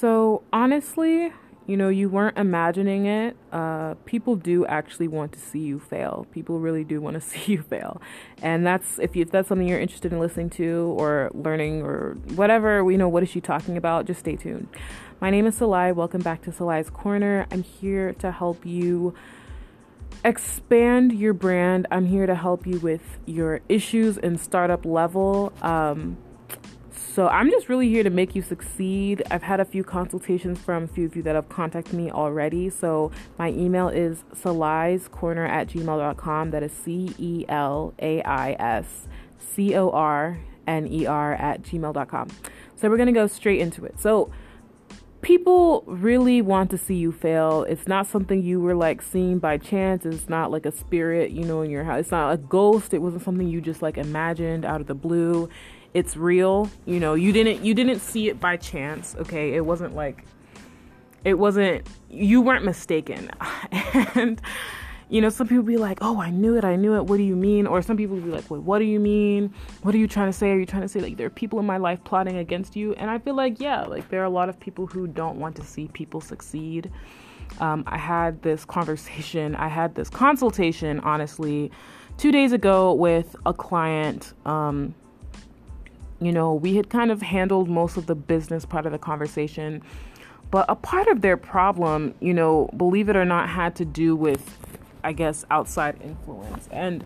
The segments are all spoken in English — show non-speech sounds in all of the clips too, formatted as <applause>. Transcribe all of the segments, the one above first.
So, honestly, you know, you weren't imagining it. Uh, people do actually want to see you fail. People really do want to <laughs> see you fail, and that's if, you, if that's something you're interested in listening to or learning or whatever. You know, what is she talking about? Just stay tuned. My name is Celai. Welcome back to Celai's Corner. I'm here to help you expand your brand. I'm here to help you with your issues in startup level. Um, so I'm just really here to make you succeed. I've had a few consultations from a few of you that have contacted me already. So my email is corner at gmail.com. That is C E L A I S C O R N E R at gmail.com. So we're going to go straight into it. So people really want to see you fail. It's not something you were like seeing by chance. It's not like a spirit, you know, in your house. It's not a ghost. It wasn't something you just like imagined out of the blue it's real you know you didn't you didn't see it by chance okay? It wasn't like it wasn't you weren't mistaken. <laughs> And you know some people be like oh i knew it i knew it what do you mean? Or some people be like wait what do you mean? What are you trying to say? Are you trying to say like there are people in my life plotting against you? And i feel like yeah like there are a lot of people who don't want to see people succeed. Um, i had this conversation i had this consultation honestly two days ago with a client um, you know, we had kind of handled most of the business part of the conversation. But a part of their problem, you know, believe it or not, had to do with, I guess, outside influence. And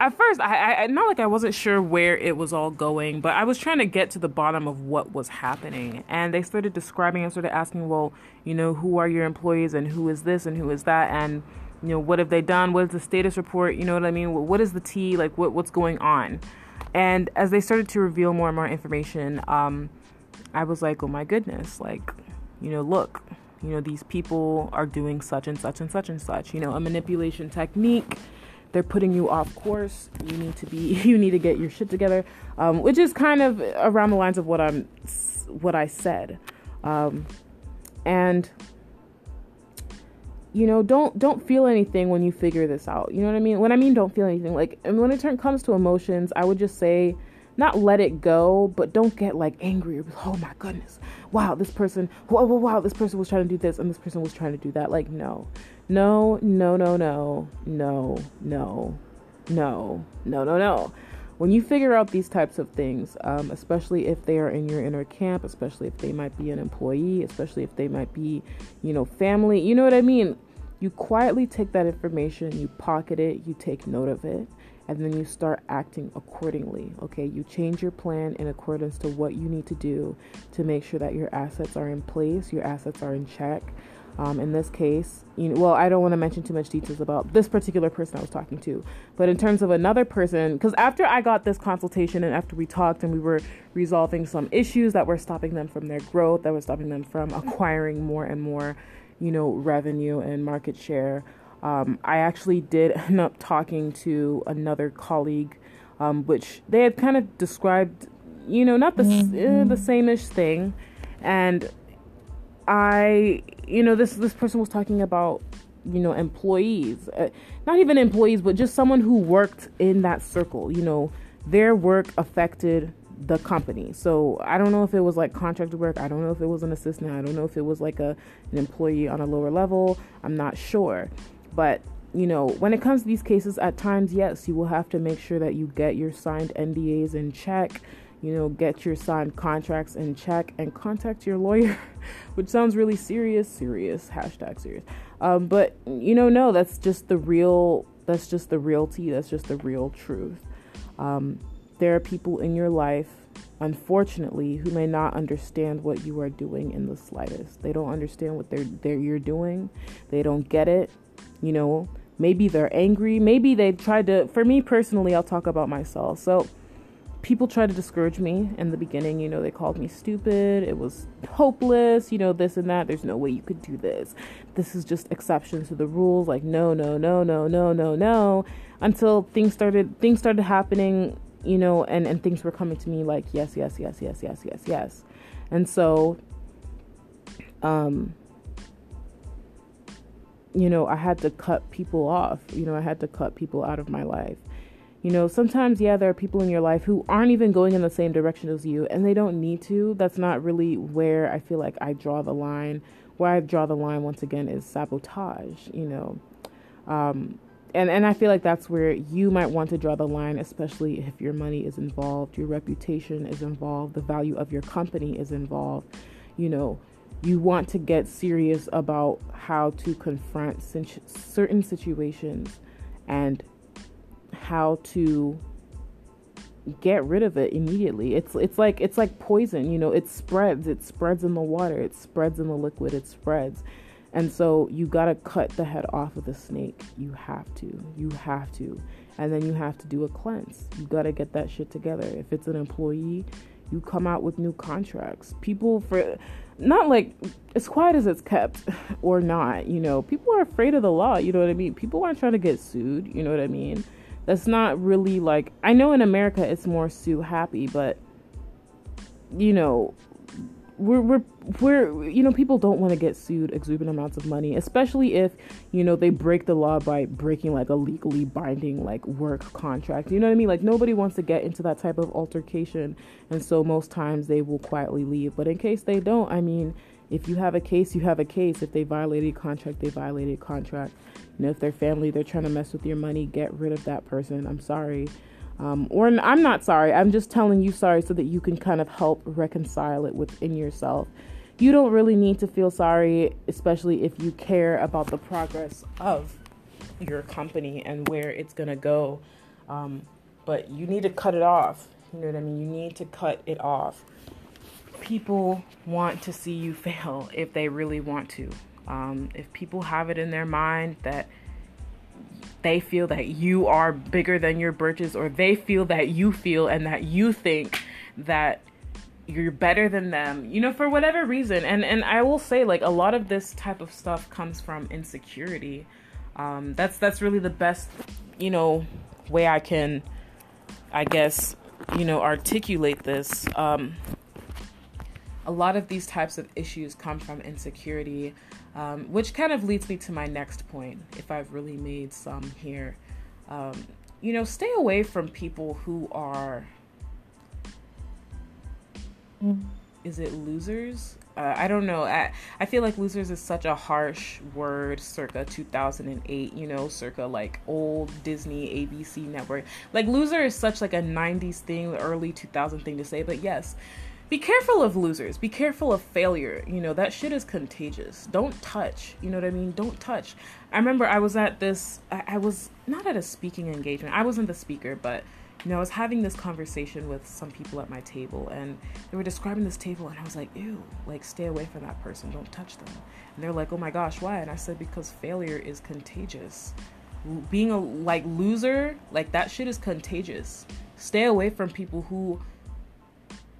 at first, I, I not like I wasn't sure where it was all going, but I was trying to get to the bottom of what was happening. And they started describing and started asking, well, you know, who are your employees and who is this and who is that? And, you know, what have they done? What is the status report? You know what I mean? What is the tea? Like, what, what's going on? And as they started to reveal more and more information, um, I was like, oh my goodness, like, you know, look, you know, these people are doing such and such and such and such, you know, a manipulation technique. They're putting you off course. You need to be, <laughs> you need to get your shit together, um, which is kind of around the lines of what I'm, what I said. Um, and you know don't don't feel anything when you figure this out. You know what i mean? When i mean don't feel anything like and when it comes to emotions i would just say not let it go but don't get like angry or oh my goodness. Wow this person wow, wow, wow this person was trying to do this and this person was trying to do that. Like no. No no no no. No no. No no no no when you figure out these types of things, um, especially if they are in your inner camp, especially if they might be an employee, especially if they might be, you know, family, you know what I mean? You quietly take that information, you pocket it, you take note of it, and then you start acting accordingly. Okay, you change your plan in accordance to what you need to do to make sure that your assets are in place, your assets are in check, um, in this case, you know, well, I don't want to mention too much details about this particular person I was talking to, but in terms of another person, because after I got this consultation and after we talked and we were resolving some issues that were stopping them from their growth, that were stopping them from acquiring more and more, you know, revenue and market share, um, I actually did <laughs> end up talking to another colleague, um, which they had kind of described, you know, not the mm-hmm. uh, the same-ish thing, and I, you know, this this person was talking about, you know, employees, uh, not even employees, but just someone who worked in that circle. You know, their work affected the company. So I don't know if it was like contracted work. I don't know if it was an assistant. I don't know if it was like a an employee on a lower level. I'm not sure, but you know, when it comes to these cases, at times, yes, you will have to make sure that you get your signed NDAs in check you know, get your signed contracts in check and contact your lawyer, <laughs> which sounds really serious, serious, hashtag serious. Um, but, you know, no, that's just the real, that's just the real tea, that's just the real truth. Um, there are people in your life, unfortunately, who may not understand what you are doing in the slightest. They don't understand what they're, they're you're doing. They don't get it. You know, maybe they're angry. Maybe they tried to. For me personally, I'll talk about myself. So people tried to discourage me in the beginning. You know, they called me stupid. It was hopeless, you know, this and that. There's no way you could do this. This is just exception to the rules. Like, no, no, no, no, no, no, no. Until things started things started happening, you know, and, and things were coming to me like, yes, yes, yes, yes, yes, yes, yes. And so um you know, I had to cut people off. You know, I had to cut people out of my life You know, sometimes, yeah, there are people in your life who aren't even going in the same direction as you and they don't need to. That's not really where I feel like I draw the line. Where I draw the line, once again, is sabotage, you know. Um, and, and I feel like that's where you might want to draw the line, especially if your money is involved, your reputation is involved, the value of your company is involved. You know, you want to get serious about how to confront certain situations and how to get rid of it immediately. It's it's like it's like poison, you know, it spreads, it spreads in the water, it spreads in the liquid, it spreads. And so you got to cut the head off of the snake. You have to. You have to. And then you have to do a cleanse. You got to get that shit together. If it's an employee, you come out with new contracts. People for not like as quiet as it's kept <laughs> or not, you know, people are afraid of the law, you know what I mean? People aren't trying to get sued, you know what I mean? That's not really like I know in America it's more sue happy, but you know, we're we're we're you know people don't want to get sued exuberant amounts of money especially if you know they break the law by breaking like a legally binding like work contract you know what i mean? Like nobody wants to get into that type of altercation and so most times they will quietly leave but in case they don't i mean if you have a case you have a case if they violated a contract they violated a contract you know if their family they're trying to mess with your money get rid of that person i'm sorry um, or I'm not sorry, I'm just telling you sorry so that you can kind of help reconcile it within yourself. You don't really need to feel sorry, especially if you care about the progress of your company and where it's going to go. Um, but you need to cut it off. You know what I mean? You need to cut it off. People want to see you fail if they really want to. Um, if people have it in their mind that they feel that you are bigger than your britches or they feel that you feel and that you think that you're better than them you know for whatever reason. And and i will say like a lot of this type of stuff comes from insecurity. Um that's that's really the best you know way i can i guess you know articulate this. Um a lot of these types of issues come from insecurity um, which kind of leads me to my next point, if I've really made some here. Um, you know, stay away from people who are. Is it losers? Uh, I don't know. I, I feel like losers is such a harsh word circa 2008, you know, circa like old Disney ABC network. Like loser is such like a 90s thing, early 2000 thing to say, but yes, be careful of losers. Be careful of failure. You know, that shit is contagious. Don't touch. You know what I mean? Don't touch. I remember I was at this, I, I was not at a speaking engagement. I wasn't the speaker, but, you know, I was having this conversation with some people at my table and they were describing this table and I was like, ew, like stay away from that person. Don't touch them. And they're like, oh my gosh, why? And I said, because failure is contagious. Being a like loser, like that shit is contagious. Stay away from people who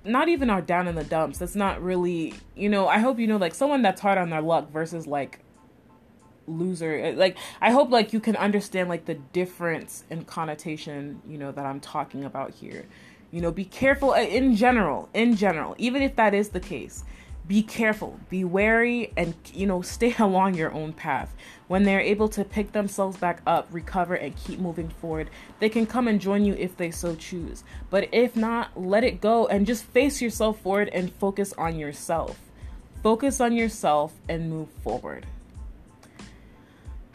not even are down in the dumps. That's not really, you know, I hope you know like someone that's hard on their luck versus like loser. Like I hope like you can understand like the difference in connotation, you know, that I'm talking about here. You know, be careful uh, in general, in general, even if that is the case be careful, be wary, and you know, stay <laughs> along your own path. When they're able to pick themselves back up, recover, and keep moving forward, they can come and join you if they so choose. But if not, let it go and just face yourself forward and focus on yourself. Focus on yourself and move forward.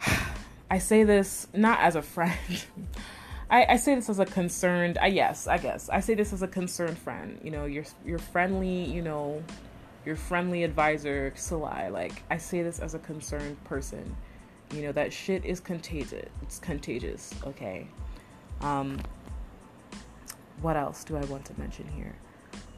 <sighs> I say this not as a friend. <laughs> I, I, say this as a concerned. I yes, I guess I say this as a concerned friend. You know, you're you're friendly. You know, your friendly advisor, Celai. Like, I say this as a concerned person. You know, that shit is contagious. It's contagious, okay? Um, what else do I want to mention here?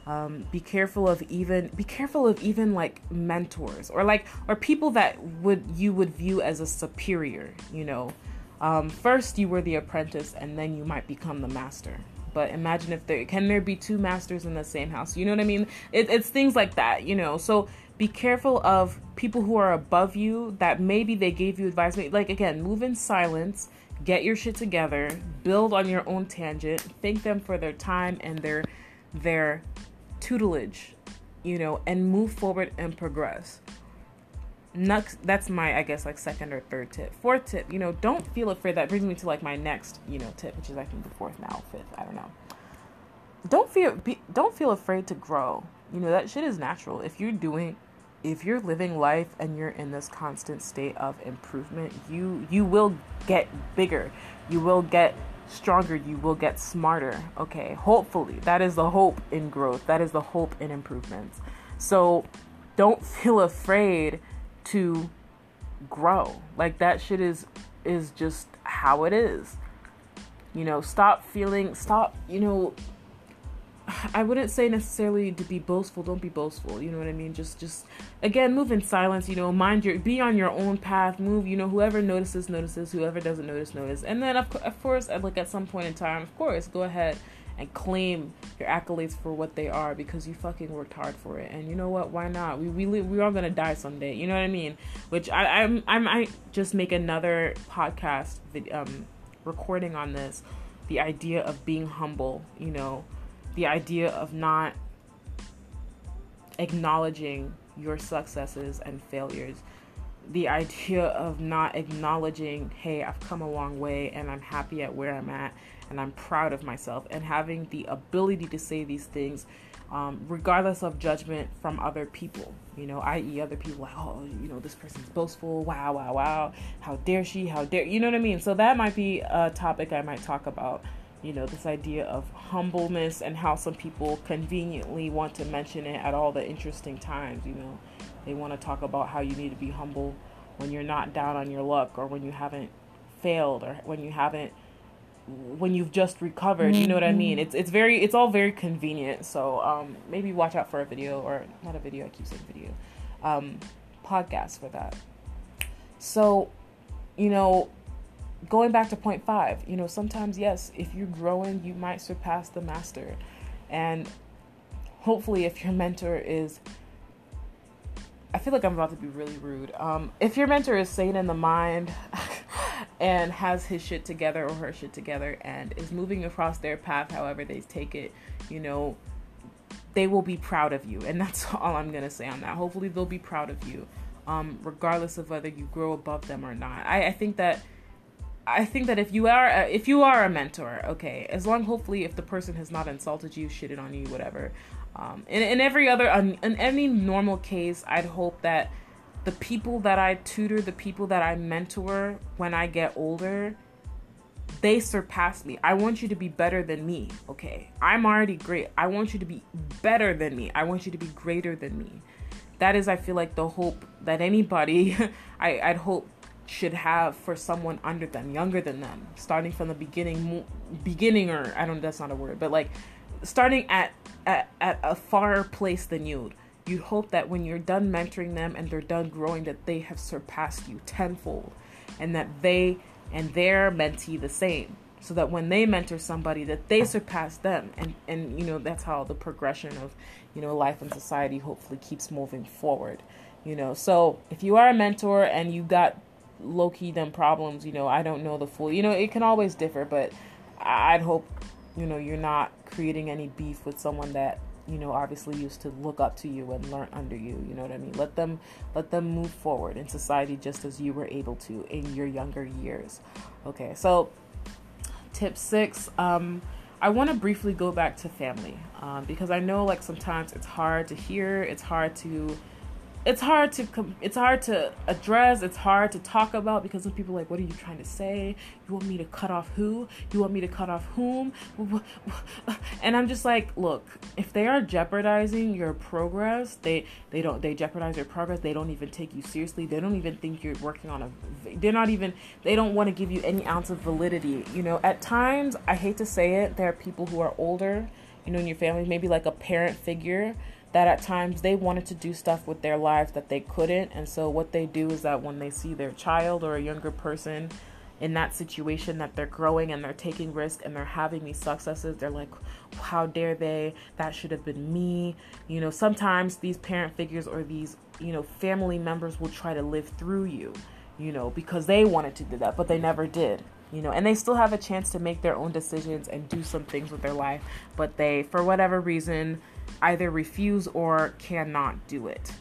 Um, be careful of even be careful of even like mentors or like or people that would you would view as a superior you know um, first you were the apprentice and then you might become the master but imagine if there can there be two masters in the same house? You know what i mean? It, it's things like that you know? So be careful of people who are above you that maybe they gave you advice. Like again move in silence get your shit together build on your own tangent thank them for their time and their their tutelage you know and move forward and progress next that's my i guess like second or third tip. Fourth tip you know don't feel afraid. That brings me to like my next you know tip which is i think the fourth now fifth i don't know. Don't feel be, don't feel afraid to grow. You know that shit is natural. If you're doing if you're living life and you're in this constant state of improvement you you will get bigger. You will get stronger. You will get smarter. Okay hopefully. That is the hope in growth. That is the hope in improvements. So don't feel afraid to grow. Like that shit is is just how it is. You know, stop feeling stop, you know, I wouldn't say necessarily to be boastful. Don't be boastful. You know what I mean? Just, just again, move in silence. You know, mind your, be on your own path. Move. You know, whoever notices, notices. Whoever doesn't notice, notice. And then, of, of course, at like at some point in time, of course, go ahead and claim your accolades for what they are because you fucking worked hard for it. And you know what? Why not? We we we are gonna die someday. You know what I mean? Which I I'm I might just make another podcast um recording on this. The idea of being humble. You know, the idea of not acknowledging your successes and failures the idea of not acknowledging, hey, I've come a long way and I'm happy at where I'm at and I'm proud of myself, and having the ability to say these things um, regardless of judgment from other people, you know, i.e., other people like, oh, you know, this person's boastful, wow, wow, wow, how dare she, how dare, you know what I mean? So that might be a topic I might talk about, you know, this idea of humbleness and how some people conveniently want to mention it at all the interesting times, you know. They want to talk about how you need to be humble when you're not down on your luck or when you haven't failed or when you haven't when you've just recovered you know what i mean mm-hmm. it's it's very it's all very convenient so um maybe watch out for a video or not a video i keep saying video um podcast for that so you know going back to point five you know sometimes yes if you're growing you might surpass the master and hopefully if your mentor is I feel like I'm about to be really rude. Um, if your mentor is sane in the mind <laughs> and has his shit together or her shit together and is moving across their path however they take it, you know, they will be proud of you. And that's <laughs> all I'm going to say on that. Hopefully, they'll be proud of you, um, regardless of whether you grow above them or not. I, I think that. I think that if you are a, if you are a mentor, okay, as long hopefully if the person has not insulted you, shitted on you, whatever. Um, in, in every other in any normal case, I'd hope that the people that I tutor, the people that I mentor when I get older, they surpass me. I want you to be better than me, okay? I'm already great. I want you to be better than me. I want you to be greater than me. That is, I feel like, the hope that anybody, <laughs> I, I'd hope, should have for someone under them, younger than them, starting from the beginning, beginning, or I don't, that's not a word, but like starting at, at, at a far place than you you hope that when you're done mentoring them and they're done growing that they have surpassed you tenfold and that they and their mentee the same. So that when they mentor somebody that they surpass them. And and you know that's how the progression of you know life and society hopefully keeps moving forward you know. So if you are a mentor and you got low key them problems you know i don't know the full you know it can always differ but i'd hope you know you're not creating any beef with someone that you know obviously used to look up to you and learn under you you know what i mean? Let them let them move forward in society just as you were able to in your younger years. Okay so tip six um I want to briefly go back to family um, because I know like sometimes it's hard to hear, it's hard to it's hard to it's hard to address it's hard to talk about because some people are like what are you trying to say? You want me to cut off who? You want me to cut off whom? <laughs> And i'm just like look if they are jeopardizing your progress they they don't they jeopardize your progress they don't even take you seriously they don't even think you're working on a they're not even they don't want to give you any ounce of validity. You know at times i hate to say it there are people who are older you know in your family maybe like a parent figure that at times they wanted to do stuff with their lives that they couldn't. And so, what they do is that when they see their child or a younger person in that situation that they're growing and they're taking risk and they're having these successes, they're like, how dare they? That should have been me. You know, sometimes these parent figures or these, you know, family members will try to live through you, you know, because they wanted to do that, but they never did you know, and they still have a chance to make their own decisions and do some things with their life, but they, for whatever reason, either refuse or cannot do it.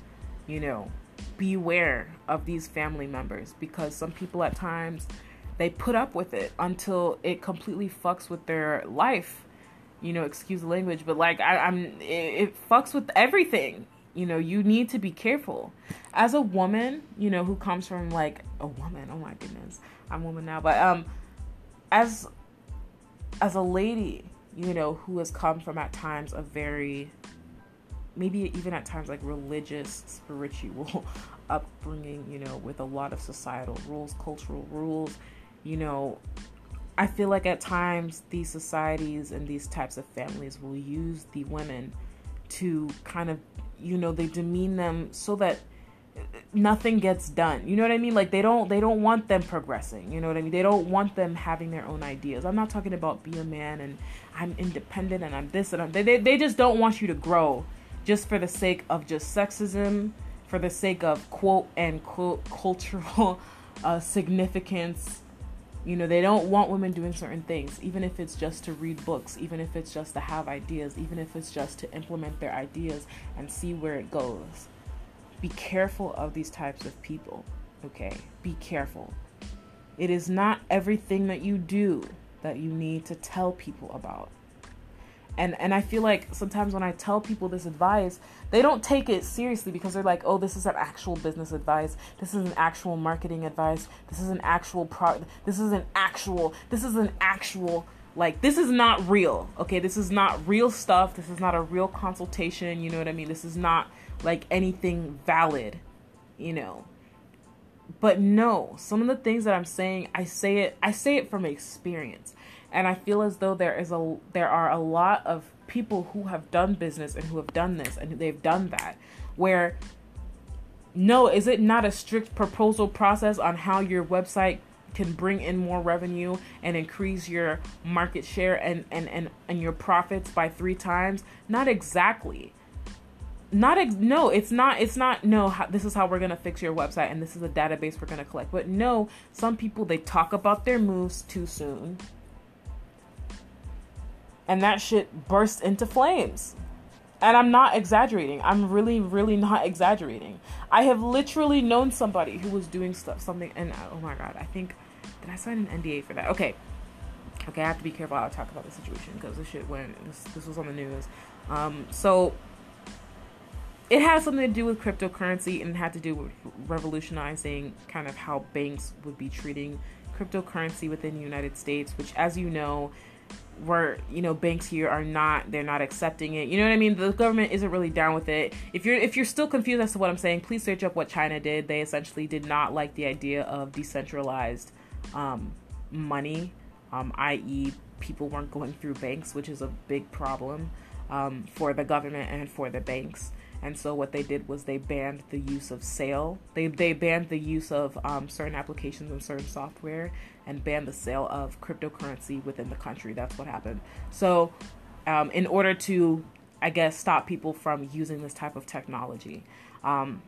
You know, beware of these family members because some people at times they put up with it until it completely fucks with their life. You know, excuse the language, but like I, am it, it fucks with everything. You know, you need to be careful. As a woman, you know, who comes from like a woman, oh my goodness, I'm woman now, but um, as as a lady, you know, who has come from at times a very maybe even at times like religious, spiritual <laughs> upbringing, you know, with a lot of societal rules, cultural rules, you know, I feel like at times these societies and these types of families will use the women to kind of, you know, they demean them so that nothing gets done. You know what I mean? Like they don't they don't want them progressing. You know what I mean? They don't want them having their own ideas. I'm not talking about be a man and I'm independent and I'm this and I'm they they, they just don't want you to grow just for the sake of just sexism, for the sake of quote and quote cultural <laughs> uh, significance. You know, they don't want women doing certain things, even if it's just to read books, even if it's just to have ideas, even if it's just to implement their ideas and see where it goes be careful of these types of people, okay? Be careful. It is not everything that you do that you need to tell people about. And and I feel like sometimes when I tell people this advice, they don't take it seriously because they're like, "Oh, this is an actual business advice. This is an actual marketing advice. This is an actual pro this is an actual this is an actual like this is not real. Okay? This is not real stuff. This is not a real consultation, you know what I mean? This is not like anything valid, you know. But no, some of the things that I'm saying, I say it I say it from experience. And I feel as though there is a there are a lot of people who have done business and who have done this and they've done that where no, is it not a strict proposal process on how your website can bring in more revenue and increase your market share and, and, and, and your profits by three times? Not exactly not ex- no it's not it's not no how, this is how we're going to fix your website and this is a database we're going to collect. But no some people they talk about their moves too soon. And that shit bursts into flames. And i'm not exaggerating. I'm really really not <laughs> exaggerating. I have literally known somebody who was doing stuff something and oh my god i think did i sign an nda for that? Okay. Okay i have to be careful how i talk about the situation because this shit went this, this was on the news. Um so it has something to do with cryptocurrency and it had to do with revolutionizing kind of how banks would be treating cryptocurrency within the United States, which, as you know, where you know banks here are not they're not accepting it. You know what i mean? The government isn't really down with it. If you're if you're still confused as to what i'm saying please search up what china did. They essentially did not like the idea of decentralized um, money um, i.e people weren't going through banks which is a big problem um, for the government and for the banks and so what they did was they banned the use of sale. They they banned the use of um, certain applications and certain software, and banned the sale of cryptocurrency within the country. That's what happened. So, um, in order to, I guess, stop people from using this type of technology. Um,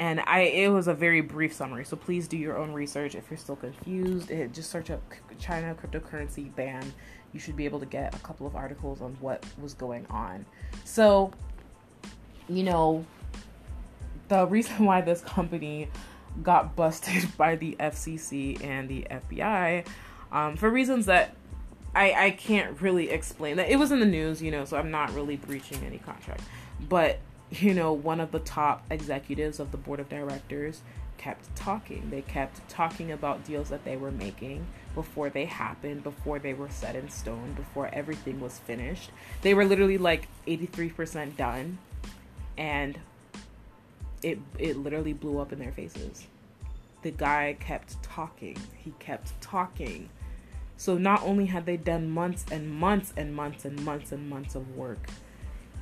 and I, it was a very brief summary. So please do your own research if you're still confused. It, just search up China cryptocurrency ban. You should be able to get a couple of articles on what was going on. So you know, the reason why this company got busted <laughs> by the FCC and the FBI um, for reasons that I, I can't really explain. That it was in the news, you know, so I'm not really breaching any contract. But you know, one of the top executives of the board of directors kept talking. They kept talking about deals that they were making before they happened, before they were set in stone, before everything was finished. They were literally like 83% done and it it literally blew up in their faces. The guy kept talking. He kept talking. So not only had they done months and months and months and months and months of work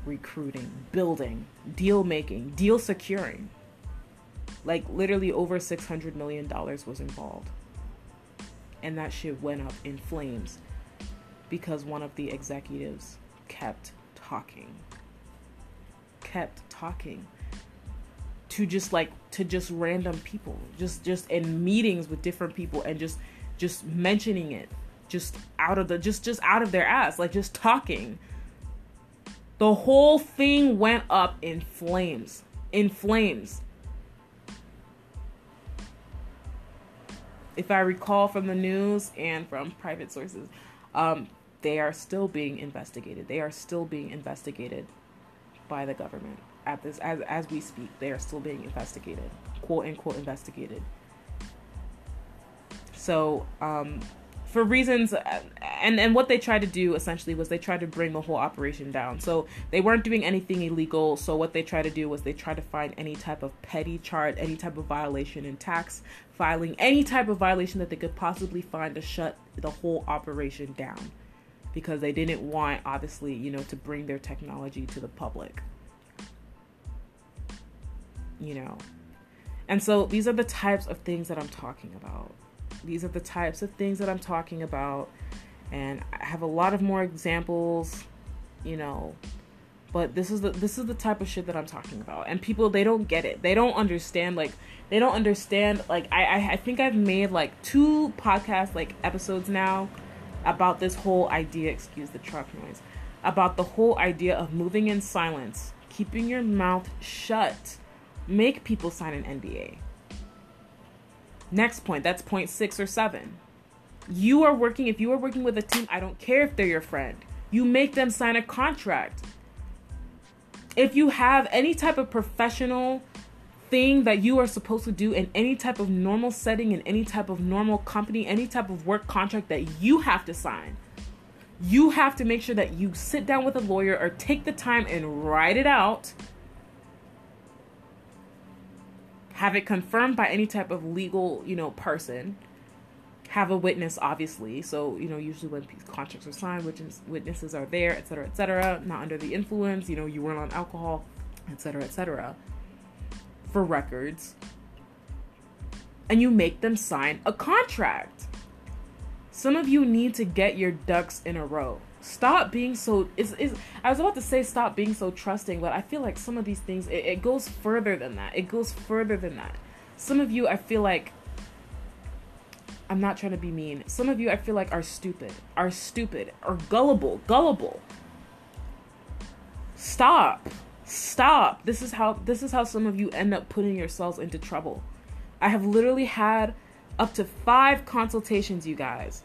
recruiting, building, deal making, deal securing. Like literally over 600 million dollars was involved. And that shit went up in flames because one of the executives kept talking kept talking to just like to just random people just just in meetings with different people and just just mentioning it just out of the just just out of their ass like just talking. The whole thing went up in flames in flames. If i recall from the news and from private sources um, they are still being investigated. They are still being investigated by the government at this as as we speak. They are still being investigated, quote unquote investigated. So, um, for reasons and and what they tried to do essentially was they tried to bring the whole operation down so they weren't doing anything illegal so what they tried to do was they tried to find any type of petty charge any type of violation in tax filing any type of violation that they could possibly find to shut the whole operation down because they didn't want obviously you know to bring their technology to the public you know and so these are the types of things that i'm talking about these are the types of things that I'm talking about. And I have a lot of more examples, you know, but this is the this is the type of shit that I'm talking about. And people they don't get it. They don't understand like they don't understand like I I, I think I've made like two podcast like episodes now about this whole idea, excuse the truck noise, about the whole idea of moving in silence, keeping your mouth shut, make people sign an NDA. Next point, that's point six or seven. You are working, if you are working with a team, I don't care if they're your friend, you make them sign a contract. If you have any type of professional thing that you are supposed to do in any type of normal setting, in any type of normal company, any type of work contract that you have to sign, you have to make sure that you sit down with a lawyer or take the time and write it out have it confirmed by any type of legal, you know, person. Have a witness, obviously. So, you know, usually when contracts are signed, witnesses, witnesses are there, etc., etc. Not under the influence. You know, you weren't on alcohol, etc., etc. For records, and you make them sign a contract. Some of you need to get your ducks in a row stop being so is is I was about to say stop being so trusting, but I feel like some of these things it, it goes further than that. It goes further than that. Some of you I feel like I'm not trying to be mean. Some of you I feel like are stupid, are stupid, or gullible, gullible. Stop. Stop. This is how this is how some of you end up putting yourselves into trouble. I have literally had up to 5 consultations, you guys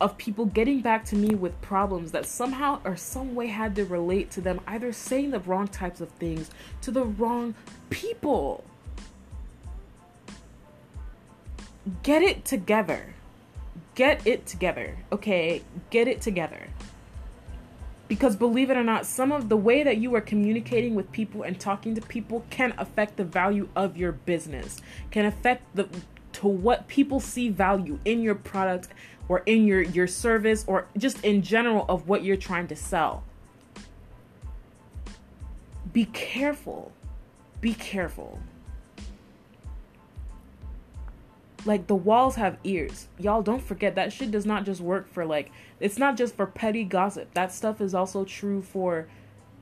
of people getting back to me with problems that somehow or some way had to relate to them either saying the wrong types of things to the wrong people. Get it together. Get it together. Okay? Get it together. Because believe it or not, some of the way that you are communicating with people and talking to people can affect the value of your business, can affect the to what people see value in your product or in your your service or just in general of what you're trying to sell. Be careful. Be careful like the walls have ears y'all don't forget that shit does not just work for like it's not just for petty gossip that stuff is also true for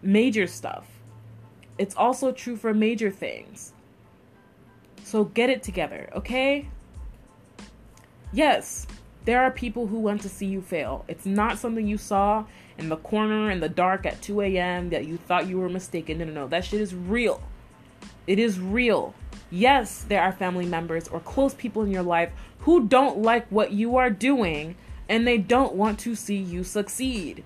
major stuff it's also true for major things so get it together okay yes there are people who want to see you fail. It's not something you saw in the corner in the dark at 2 a.m. that you thought you were mistaken. No, no, no. That shit is real. It is real. Yes, there are family members or close people in your life who don't like what you are doing and they don't want to see you succeed.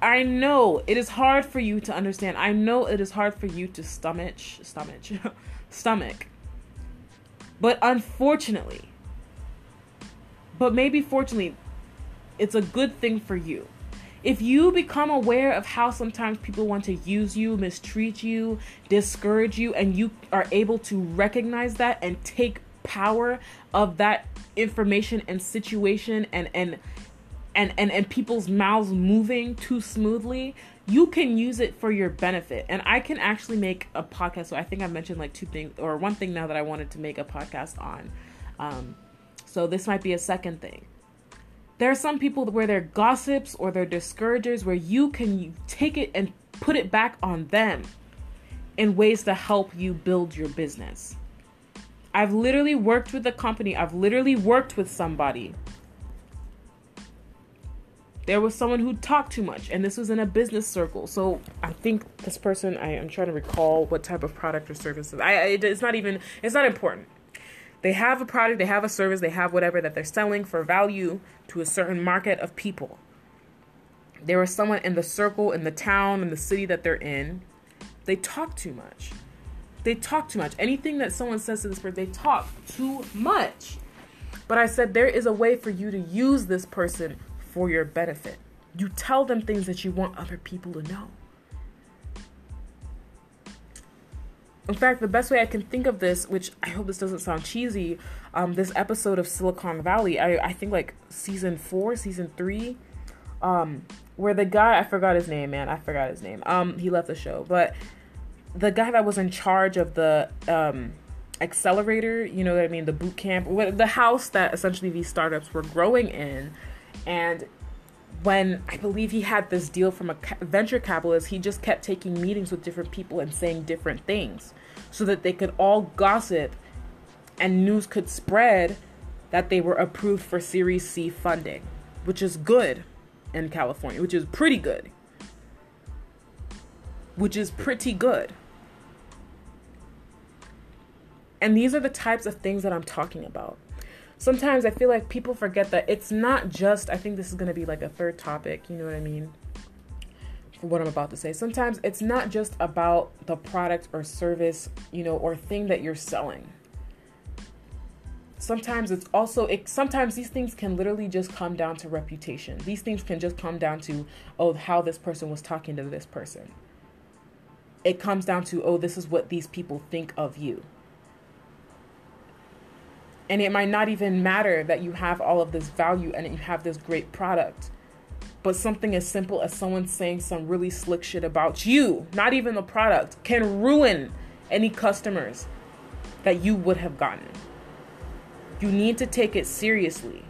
I know it is hard for you to understand. I know it is hard for you to stomach, stomach, <laughs> stomach. But unfortunately, but maybe fortunately, it's a good thing for you. If you become aware of how sometimes people want to use you, mistreat you, discourage you, and you are able to recognize that and take power of that information and situation and and and and, and people's mouths moving too smoothly, you can use it for your benefit. And I can actually make a podcast. So I think I mentioned like two things or one thing now that I wanted to make a podcast on. Um, so this might be a second thing. There are some people where they're gossips or they're discouragers where you can take it and put it back on them in ways to help you build your business. I've literally worked with a company, I've literally worked with somebody. There was someone who talked too much, and this was in a business circle. So I think this person, I am trying to recall what type of product or service. I, it's not even, it's not important They have a product, they have a service, they have whatever that they're selling for value to a certain market of people. There is someone in the circle, in the town, in the city that they're in. They talk too much. They talk too much. Anything that someone says to this person, they talk too much. But I said there is a way for you to use this person for your benefit. You tell them things that you want other people to know. In fact, the best way I can think of this, which I hope this doesn't sound cheesy, um, this episode of Silicon Valley, I, I think like season four, season three, um, where the guy, I forgot his name, man, I forgot his name. Um, he left the show, but the guy that was in charge of the um, accelerator, you know what I mean, the boot camp, the house that essentially these startups were growing in, and when I believe he had this deal from a venture capitalist, he just kept taking meetings with different people and saying different things so that they could all gossip and news could spread that they were approved for Series C funding, which is good in California, which is pretty good. Which is pretty good. And these are the types of things that I'm talking about sometimes I feel like people forget that it's not just, I think this is going to be like a third topic, you know what I mean? For what I'm about to say. Sometimes it's not just about the product or service, you know, or thing that you're selling. Sometimes it's also it sometimes these things can literally just come down to reputation. These things can just come down to oh how this person was talking to this person. It comes down to oh this is what these people think of you and it might not even matter that you have all of this value and you have this great product. But something as simple as someone saying some really slick shit about you, not even the product, can ruin any customers that you would have gotten. You need to take it seriously.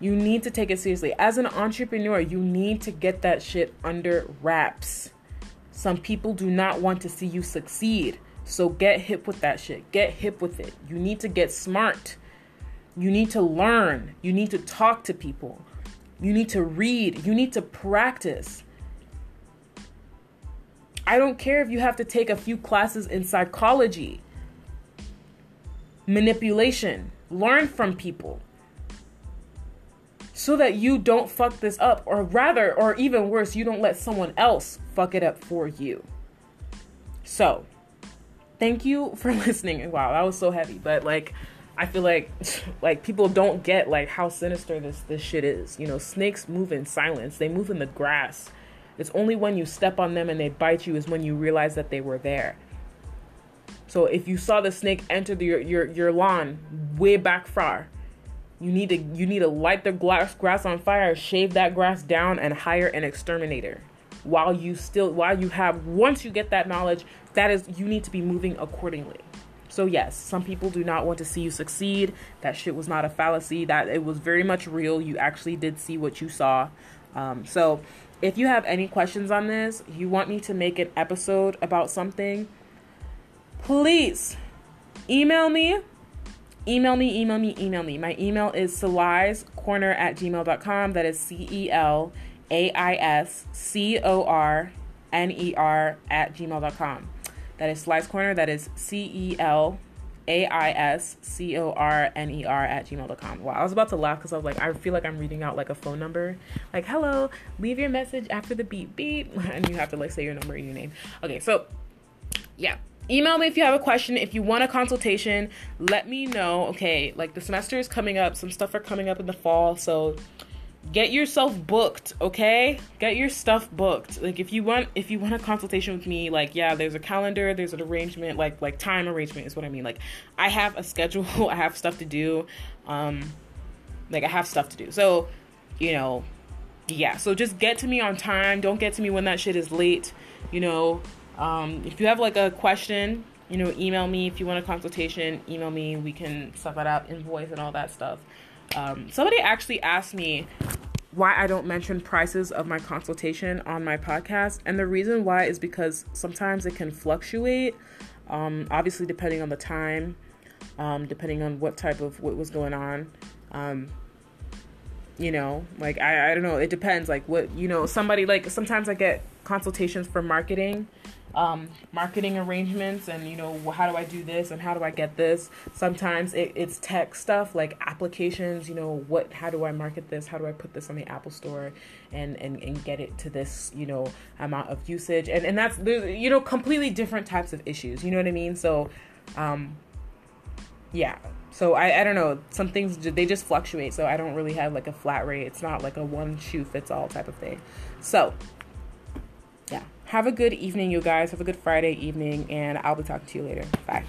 You need to take it seriously. As an entrepreneur, you need to get that shit under wraps. Some people do not want to see you succeed. So get hip with that shit. Get hip with it. You need to get smart. You need to learn. You need to talk to people. You need to read. You need to practice. I don't care if you have to take a few classes in psychology, manipulation. Learn from people so that you don't fuck this up, or rather, or even worse, you don't let someone else fuck it up for you. So, thank you for <laughs> listening. Wow, that was so heavy, but like I feel like <laughs> like people don't get like how sinister this this shit is. You know, snakes move in silence. They move in the grass. It's only when you step on them and they bite you is when you realize that they were there. So if you saw the snake enter the, your your your lawn way back far, you need to you need to light the grass grass on fire, shave that grass down, and hire an exterminator. While you still while you have once you get that knowledge, that is you need to be moving accordingly. So yes, some people do not want to see you succeed. That shit was not a fallacy. That it was very much real. You actually did see what you saw. Um, so if you have any questions on this, you want me to make an episode about something, please email me. Email me, email me, email me. My email is celaiscorner at gmail.com. That is C E L A I S C O R N E R at gmail.com. That is Celai's Corner. That is C E L A I S C O R N E R at gmail.com. Wow, I was about to laugh because I was like, I feel like I'm reading out like a phone number. Like, hello, leave your message after the beep beep. <laughs> And you have to like say your number and your name. Okay, so yeah. Email me if you have a question. If you want a consultation, let me know. Okay, like the semester is coming up. Some stuff are coming up in the fall. So get yourself booked okay? Get your stuff booked. Like if you want if you want a consultation with me like yeah there's a calendar there's an arrangement like like time arrangement is what i mean. Like i have a schedule <laughs> i have stuff to do um like i have stuff to do. So you know yeah so just get to me on time. Don't get to me when that shit is late you know? Um if you have like a question you know email me. If you want a consultation email me. We can set that up invoice and all that stuff um, somebody actually asked me why I don't mention prices of my consultation on my podcast. And the reason why is because sometimes it can fluctuate, um, obviously, depending on the time, um, depending on what type of what was going on. Um, you know, like I, I don't know, it depends. Like what, you know, somebody like sometimes I get consultations for marketing um, marketing arrangements and you know how do I do this and how do I get this. Sometimes it, it's tech stuff like applications. You know what? How do I market this? How do I put this on the Apple Store and and, and get it to this you know amount of usage? And and that's you know completely different types of issues. You know what I mean? So, um, yeah. So I, I don't know. Some things they just fluctuate. So I don't really have like a flat rate. It's not like a one shoe fits all type of thing. So have a good evening, you guys. Have a good Friday evening, and I'll be talking to you later. Bye.